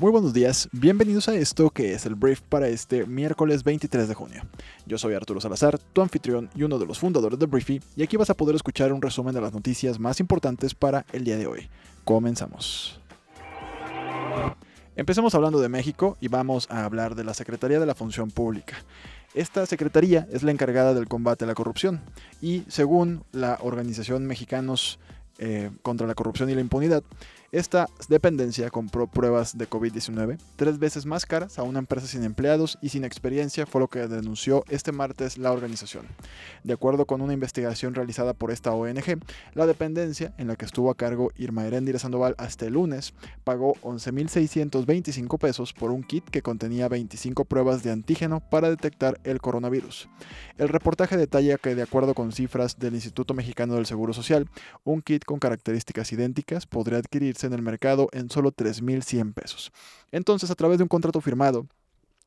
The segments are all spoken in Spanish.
Muy buenos días, bienvenidos a esto que es el brief para este miércoles 23 de junio. Yo soy Arturo Salazar, tu anfitrión y uno de los fundadores de Briefy, y aquí vas a poder escuchar un resumen de las noticias más importantes para el día de hoy. Comenzamos. Empecemos hablando de México y vamos a hablar de la Secretaría de la Función Pública. Esta secretaría es la encargada del combate a la corrupción y según la organización Mexicanos eh, contra la Corrupción y la Impunidad, esta dependencia compró pruebas de COVID-19 tres veces más caras a una empresa sin empleados y sin experiencia, fue lo que denunció este martes la organización. De acuerdo con una investigación realizada por esta ONG, la dependencia, en la que estuvo a cargo Irma Erendira Sandoval hasta el lunes, pagó 11.625 pesos por un kit que contenía 25 pruebas de antígeno para detectar el coronavirus. El reportaje detalla que, de acuerdo con cifras del Instituto Mexicano del Seguro Social, un kit con características idénticas podría adquirirse en el mercado en solo 3.100 pesos. Entonces, a través de un contrato firmado,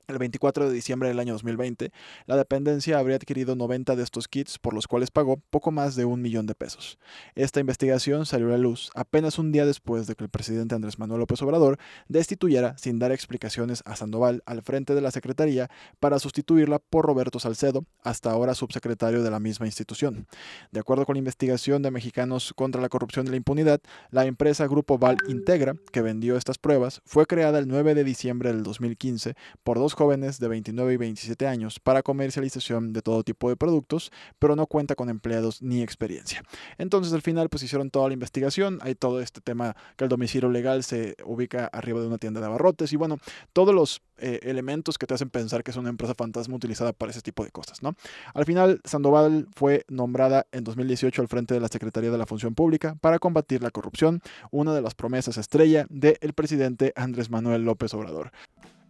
el 24 de diciembre del año 2020, la dependencia habría adquirido 90 de estos kits por los cuales pagó poco más de un millón de pesos. Esta investigación salió a la luz apenas un día después de que el presidente Andrés Manuel López Obrador destituyera sin dar explicaciones a Sandoval al frente de la Secretaría para sustituirla por Roberto Salcedo, hasta ahora subsecretario de la misma institución. De acuerdo con la investigación de Mexicanos contra la Corrupción y la Impunidad, la empresa Grupo Val Integra, que vendió estas pruebas, fue creada el 9 de diciembre del 2015 por dos jóvenes de 29 y 27 años para comercialización de todo tipo de productos, pero no cuenta con empleados ni experiencia. Entonces al final pues hicieron toda la investigación, hay todo este tema que el domicilio legal se ubica arriba de una tienda de abarrotes y bueno, todos los eh, elementos que te hacen pensar que es una empresa fantasma utilizada para ese tipo de cosas, ¿no? Al final, Sandoval fue nombrada en 2018 al frente de la Secretaría de la Función Pública para combatir la corrupción, una de las promesas estrella del presidente Andrés Manuel López Obrador.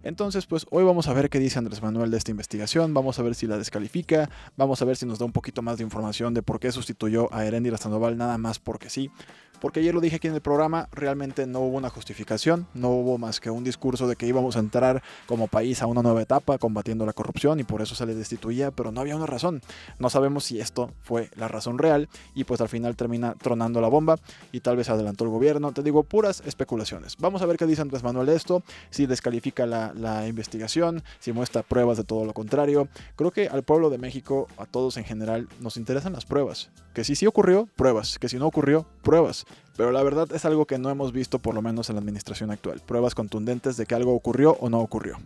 Entonces, pues hoy vamos a ver qué dice Andrés Manuel de esta investigación, vamos a ver si la descalifica, vamos a ver si nos da un poquito más de información de por qué sustituyó a Erendira Sandoval nada más porque sí porque ayer lo dije aquí en el programa, realmente no hubo una justificación, no hubo más que un discurso de que íbamos a entrar como país a una nueva etapa combatiendo la corrupción y por eso se le destituía, pero no había una razón. No sabemos si esto fue la razón real y pues al final termina tronando la bomba y tal vez adelantó el gobierno. Te digo, puras especulaciones. Vamos a ver qué dice Andrés Manuel de esto, si descalifica la, la investigación, si muestra pruebas de todo lo contrario. Creo que al pueblo de México, a todos en general, nos interesan las pruebas. Que si sí ocurrió, pruebas. Que si no ocurrió, pruebas. Pero la verdad es algo que no hemos visto por lo menos en la administración actual. Pruebas contundentes de que algo ocurrió o no ocurrió.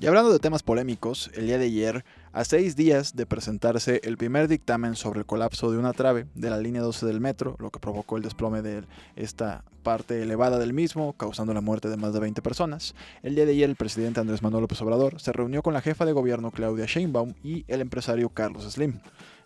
Y hablando de temas polémicos, el día de ayer, a seis días de presentarse el primer dictamen sobre el colapso de una trave de la línea 12 del metro, lo que provocó el desplome de esta parte elevada del mismo, causando la muerte de más de 20 personas, el día de ayer el presidente Andrés Manuel López Obrador se reunió con la jefa de gobierno Claudia Sheinbaum y el empresario Carlos Slim.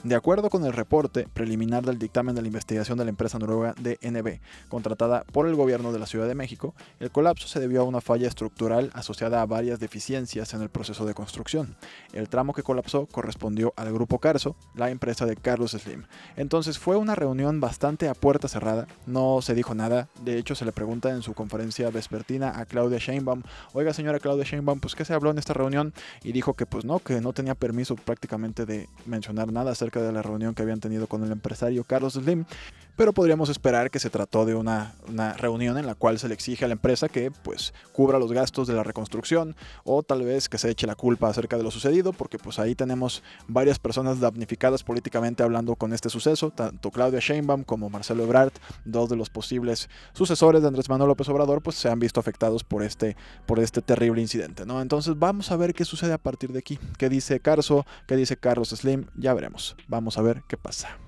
De acuerdo con el reporte preliminar del dictamen de la investigación de la empresa noruega DNB, contratada por el gobierno de la Ciudad de México, el colapso se debió a una falla estructural asociada a varias deficiencias en el proceso de construcción. El tramo que colapsó correspondió al grupo Carso, la empresa de Carlos Slim. Entonces fue una reunión bastante a puerta cerrada, no se dijo nada, de hecho se le pregunta en su conferencia vespertina a Claudia Sheinbaum, oiga señora Claudia Sheinbaum, pues qué se habló en esta reunión y dijo que pues no, que no tenía permiso prácticamente de mencionar nada acerca de la reunión que habían tenido con el empresario Carlos Slim, pero podríamos esperar que se trató de una, reunión en la cual se le exige a la empresa que pues cubra los gastos de la reconstrucción o tal vez que se eche la culpa acerca de lo sucedido, porque pues ahí tenemos varias personas damnificadas políticamente hablando con este suceso, tanto Claudia Sheinbaum como Marcelo Ebrard, dos de los posibles sucesores de Andrés Manuel López Obrador, pues se han visto afectados por este, por este terrible incidente, ¿no? Entonces vamos a ver qué sucede a partir de aquí, qué dice Carso, qué dice Carlos Slim, ya veremos. Vamos a ver qué pasa.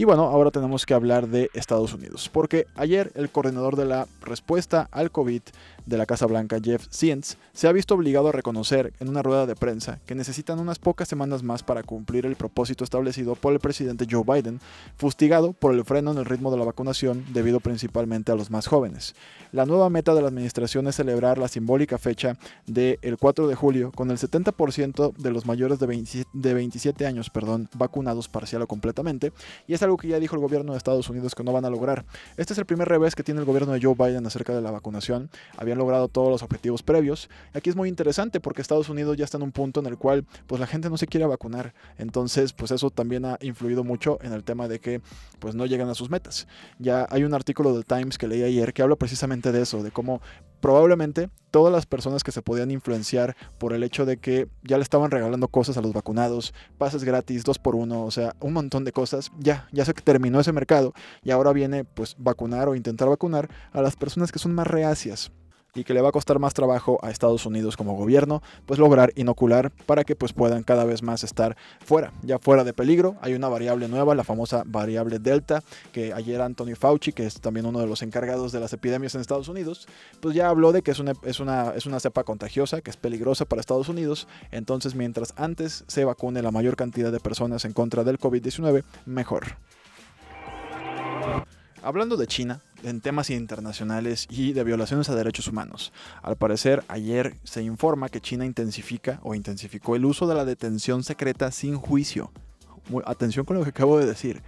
Y bueno, ahora tenemos que hablar de Estados Unidos, porque ayer el coordinador de la respuesta al COVID de la Casa Blanca, Jeff Zients, se ha visto obligado a reconocer en una rueda de prensa que necesitan unas pocas semanas más para cumplir el propósito establecido por el presidente Joe Biden, fustigado por el freno en el ritmo de la vacunación debido principalmente a los más jóvenes. La nueva meta de la administración es celebrar la simbólica fecha del 4 de julio con el 70% de los mayores de, 27 años perdón, vacunados parcial o completamente, y es algo que ya dijo el gobierno de Estados Unidos que no van a lograr. Este es el primer revés que tiene el gobierno de Joe Biden acerca de la vacunación. Habían logrado todos los objetivos previos. Aquí es muy interesante porque Estados Unidos ya está en un punto en el cual pues la gente no se quiere vacunar. Entonces, pues eso también ha influido mucho en el tema de que pues no llegan a sus metas. Ya hay un artículo del Times que leí ayer que habla precisamente de eso, de cómo probablemente todas las personas que se podían influenciar por el hecho de que ya le estaban regalando cosas a los vacunados, pases gratis, dos por uno, o sea, un montón de cosas, ya, ya se terminó ese mercado y ahora viene pues vacunar o intentar vacunar a las personas que son más reacias y que le va a costar más trabajo a Estados Unidos como gobierno, pues lograr inocular para que pues puedan cada vez más estar fuera, ya fuera de peligro. Hay una variable nueva, la famosa variable Delta, que ayer Anthony Fauci, que es también uno de los encargados de las epidemias en Estados Unidos, pues ya habló de que es una, es una, es una cepa contagiosa, que es peligrosa para Estados Unidos. Entonces, mientras antes se vacune la mayor cantidad de personas en contra del COVID-19, mejor. Hablando de China, en temas internacionales y de violaciones a derechos humanos. Al parecer, ayer se informa que China intensifica o intensificó el uso de la detención secreta sin juicio. atención con lo que acabo de decir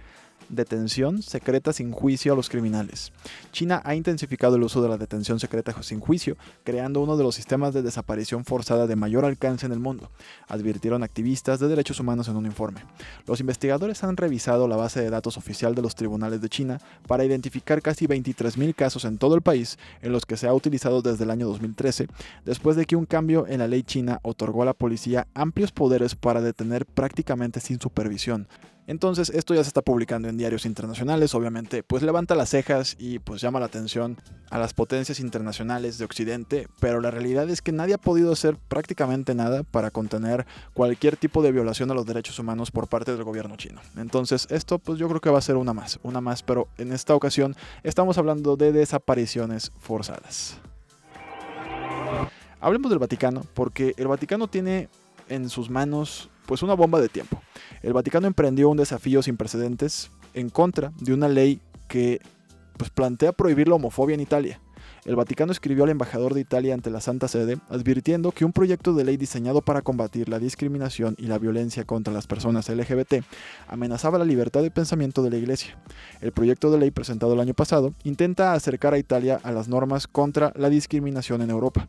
detención secreta sin juicio a los criminales. China ha intensificado el uso de la detención secreta sin juicio, creando uno de los sistemas de desaparición forzada de mayor alcance en el mundo, advirtieron activistas de derechos humanos en un informe. Los investigadores han revisado la base de datos oficial de los tribunales de China para identificar casi 23.000 casos en todo el país en los que se ha utilizado desde el año 2013, después de que un cambio en la ley china otorgó a la policía amplios poderes para detener prácticamente sin supervisión entonces esto ya se está publicando en diarios internacionales, obviamente pues levanta las cejas y pues llama la atención a las potencias internacionales de Occidente, pero la realidad es que nadie ha podido hacer prácticamente nada para contener cualquier tipo de violación a los derechos humanos por parte del gobierno chino. Entonces esto pues yo creo que va a ser una más, una más, pero en esta ocasión estamos hablando de desapariciones forzadas. Hablemos del Vaticano, porque el Vaticano tiene en sus manos pues una bomba de tiempo. El Vaticano emprendió un desafío sin precedentes en contra de una ley que pues, plantea prohibir la homofobia en Italia. El Vaticano escribió al embajador de Italia ante la Santa Sede advirtiendo que un proyecto de ley diseñado para combatir la discriminación y la violencia contra las personas LGBT amenazaba la libertad de pensamiento de la Iglesia. El proyecto de ley presentado el año pasado intenta acercar a Italia a las normas contra la discriminación en Europa.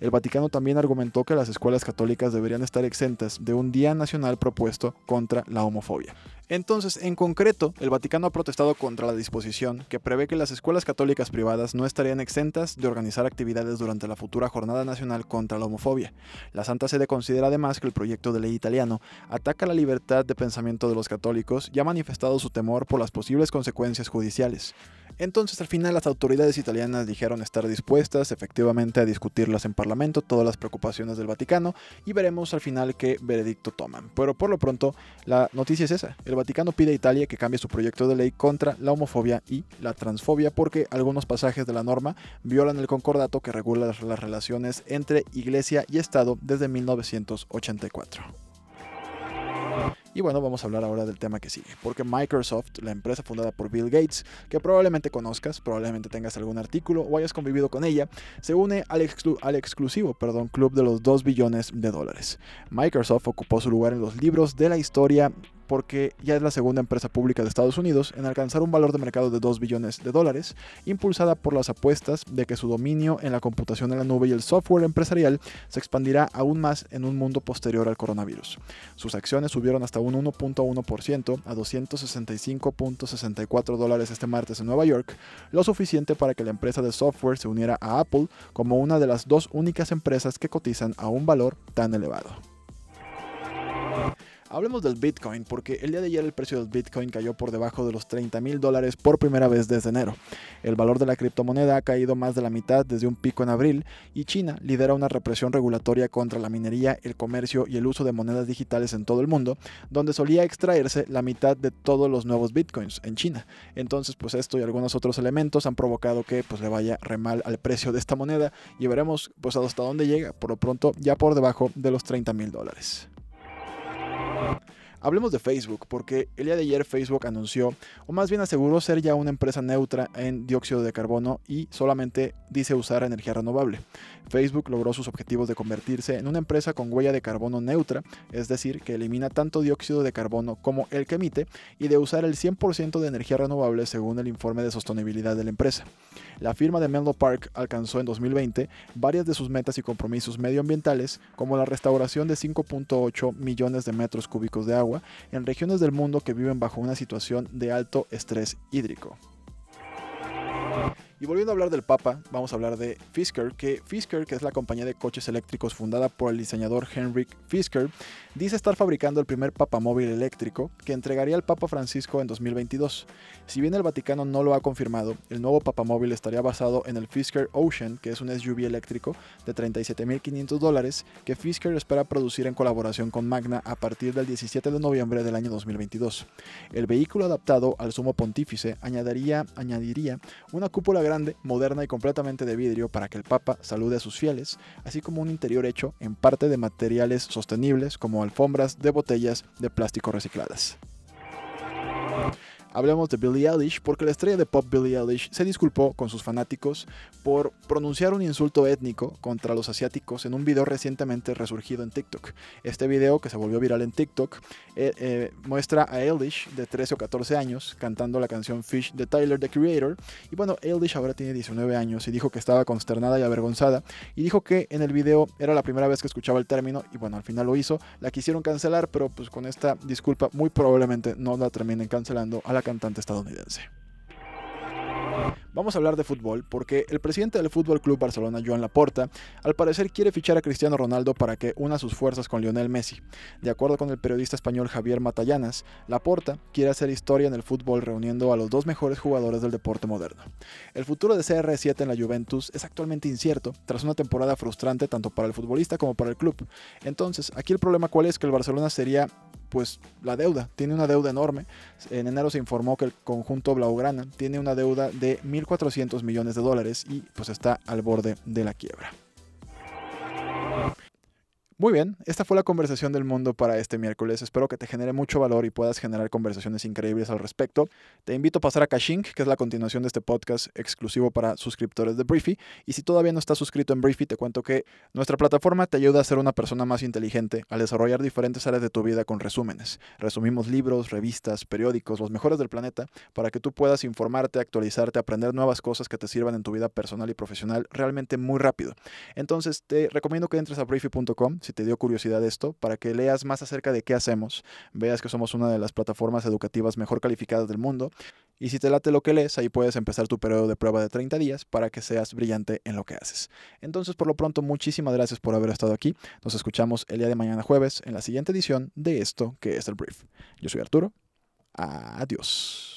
El Vaticano también argumentó que las escuelas católicas deberían estar exentas de un Día Nacional propuesto contra la homofobia. Entonces, en concreto, el Vaticano ha protestado contra la disposición que prevé que las escuelas católicas privadas no estarían exentas de organizar actividades durante la futura Jornada Nacional contra la Homofobia. La Santa Sede considera además que el proyecto de ley italiano ataca la libertad de pensamiento de los católicos y ha manifestado su temor por las posibles consecuencias judiciales. Entonces al final las autoridades italianas dijeron estar dispuestas efectivamente a discutirlas en Parlamento, todas las preocupaciones del Vaticano, y veremos al final qué veredicto toman. Pero por lo pronto la noticia es esa, el Vaticano pide a Italia que cambie su proyecto de ley contra la homofobia y la transfobia porque algunos pasajes de la norma violan el concordato que regula las relaciones entre Iglesia y Estado desde 1984. Y bueno, vamos a hablar ahora del tema que sigue, porque Microsoft, la empresa fundada por Bill Gates, que probablemente conozcas, probablemente tengas algún artículo o hayas convivido con ella, se une al, exclusivo perdón, club de los 2 billones de dólares. Microsoft ocupó su lugar en los libros de la historia porque ya es la segunda empresa pública de Estados Unidos en alcanzar un valor de mercado de 2 billones de dólares, impulsada por las apuestas de que su dominio en la computación en la nube y el software empresarial se expandirá aún más en un mundo posterior al coronavirus. Sus acciones subieron hasta un 1.1% a 265.64 dólares este martes en Nueva York, lo suficiente para que la empresa de software se uniera a Apple como una de las dos únicas empresas que cotizan a un valor tan elevado. Hablemos del Bitcoin, porque el día de ayer el precio del Bitcoin cayó por debajo de los 30 mil dólares por primera vez desde enero. El valor de la criptomoneda ha caído más de la mitad desde un pico en abril y China lidera una represión regulatoria contra la minería, el comercio y el uso de monedas digitales en todo el mundo, donde solía extraerse la mitad de todos los nuevos Bitcoins en China. Entonces, pues esto y algunos otros elementos han provocado que pues le vaya re mal al precio de esta moneda y veremos pues hasta dónde llega. Por lo pronto, ya por debajo de los 30 mil dólares. out. Hablemos de Facebook, porque el día de ayer Facebook anunció, o más bien aseguró ser ya una empresa neutra en dióxido de carbono y solamente dice usar energía renovable. Facebook logró sus objetivos de convertirse en una empresa con huella de carbono neutra, es decir, que elimina tanto dióxido de carbono como el que emite, y de usar el 100% de energía renovable según el informe de sostenibilidad de la empresa. La firma de Menlo Park alcanzó en 2020 varias de sus metas y compromisos medioambientales, como la restauración de 5.8 millones de metros cúbicos de agua en regiones del mundo que viven bajo una situación de alto estrés hídrico. Y volviendo a hablar del Papa, vamos a hablar de Fisker, que Fisker, que es la compañía de coches eléctricos fundada por el diseñador Henrik Fisker, dice estar fabricando el primer papamóvil eléctrico que entregaría al Papa Francisco en 2022. Si bien el Vaticano no lo ha confirmado, el nuevo papamóvil estaría basado en el Fisker Ocean, que es un SUV eléctrico de 37.500 dólares que Fisker espera producir en colaboración con Magna a partir del 17 de noviembre del año 2022. El vehículo adaptado al sumo pontífice añadiría, añadiría una cúpula grande moderna y completamente de vidrio para que el Papa salude a sus fieles, así como un interior hecho en parte de materiales sostenibles como alfombras de botellas de plástico recicladas. Hablemos de Billie Eilish porque la estrella de pop Billie Eilish se disculpó con sus fanáticos por pronunciar un insulto étnico contra los asiáticos en un video recientemente resurgido en TikTok. Este video, que se volvió viral en TikTok, eh, eh, muestra a Eilish de 13 o 14 años cantando la canción Fish de Tyler, the Creator. Y bueno, Eilish ahora tiene 19 años y dijo que estaba consternada y avergonzada. Y dijo que en el video era la primera vez que escuchaba el término y bueno, al final lo hizo. La quisieron cancelar, pero pues con esta disculpa muy probablemente no la terminen cancelando a la cantante estadounidense. Vamos a hablar de fútbol porque el presidente del Fútbol Club Barcelona, Joan Laporta, al parecer quiere fichar a Cristiano Ronaldo para que una sus fuerzas con Lionel Messi. De acuerdo con el periodista español Javier Matallanas, Laporta quiere hacer historia en el fútbol reuniendo a los dos mejores jugadores del deporte moderno. El futuro de CR7 en la Juventus es actualmente incierto tras una temporada frustrante tanto para el futbolista como para el club. Entonces, aquí el problema cuál es que el Barcelona sería pues la deuda, tiene una deuda enorme. En enero se informó que el conjunto Blaugrana tiene una deuda de 1.400 millones de dólares y pues está al borde de la quiebra. Muy bien, esta fue la conversación del mundo para este miércoles. Espero que te genere mucho valor y puedas generar conversaciones increíbles al respecto. Te invito a pasar a Kashink, que es la continuación de este podcast exclusivo para suscriptores de Briefy. Y si todavía no estás suscrito en Briefy, te cuento que nuestra plataforma te ayuda a ser una persona más inteligente, al desarrollar diferentes áreas de tu vida con resúmenes. Resumimos libros, revistas, periódicos, los mejores del planeta, para que tú puedas informarte, actualizarte, aprender nuevas cosas que te sirvan en tu vida personal y profesional realmente muy rápido. Entonces, te recomiendo que entres a briefy.com si te dio curiosidad esto, para que leas más acerca de qué hacemos, veas que somos una de las plataformas educativas mejor calificadas del mundo, y si te late lo que lees, ahí puedes empezar tu periodo de prueba de 30 días para que seas brillante en lo que haces. Entonces, por lo pronto, muchísimas gracias por haber estado aquí. Nos escuchamos el día de mañana jueves en la siguiente edición de esto que es el Brief. Yo soy Arturo. Adiós.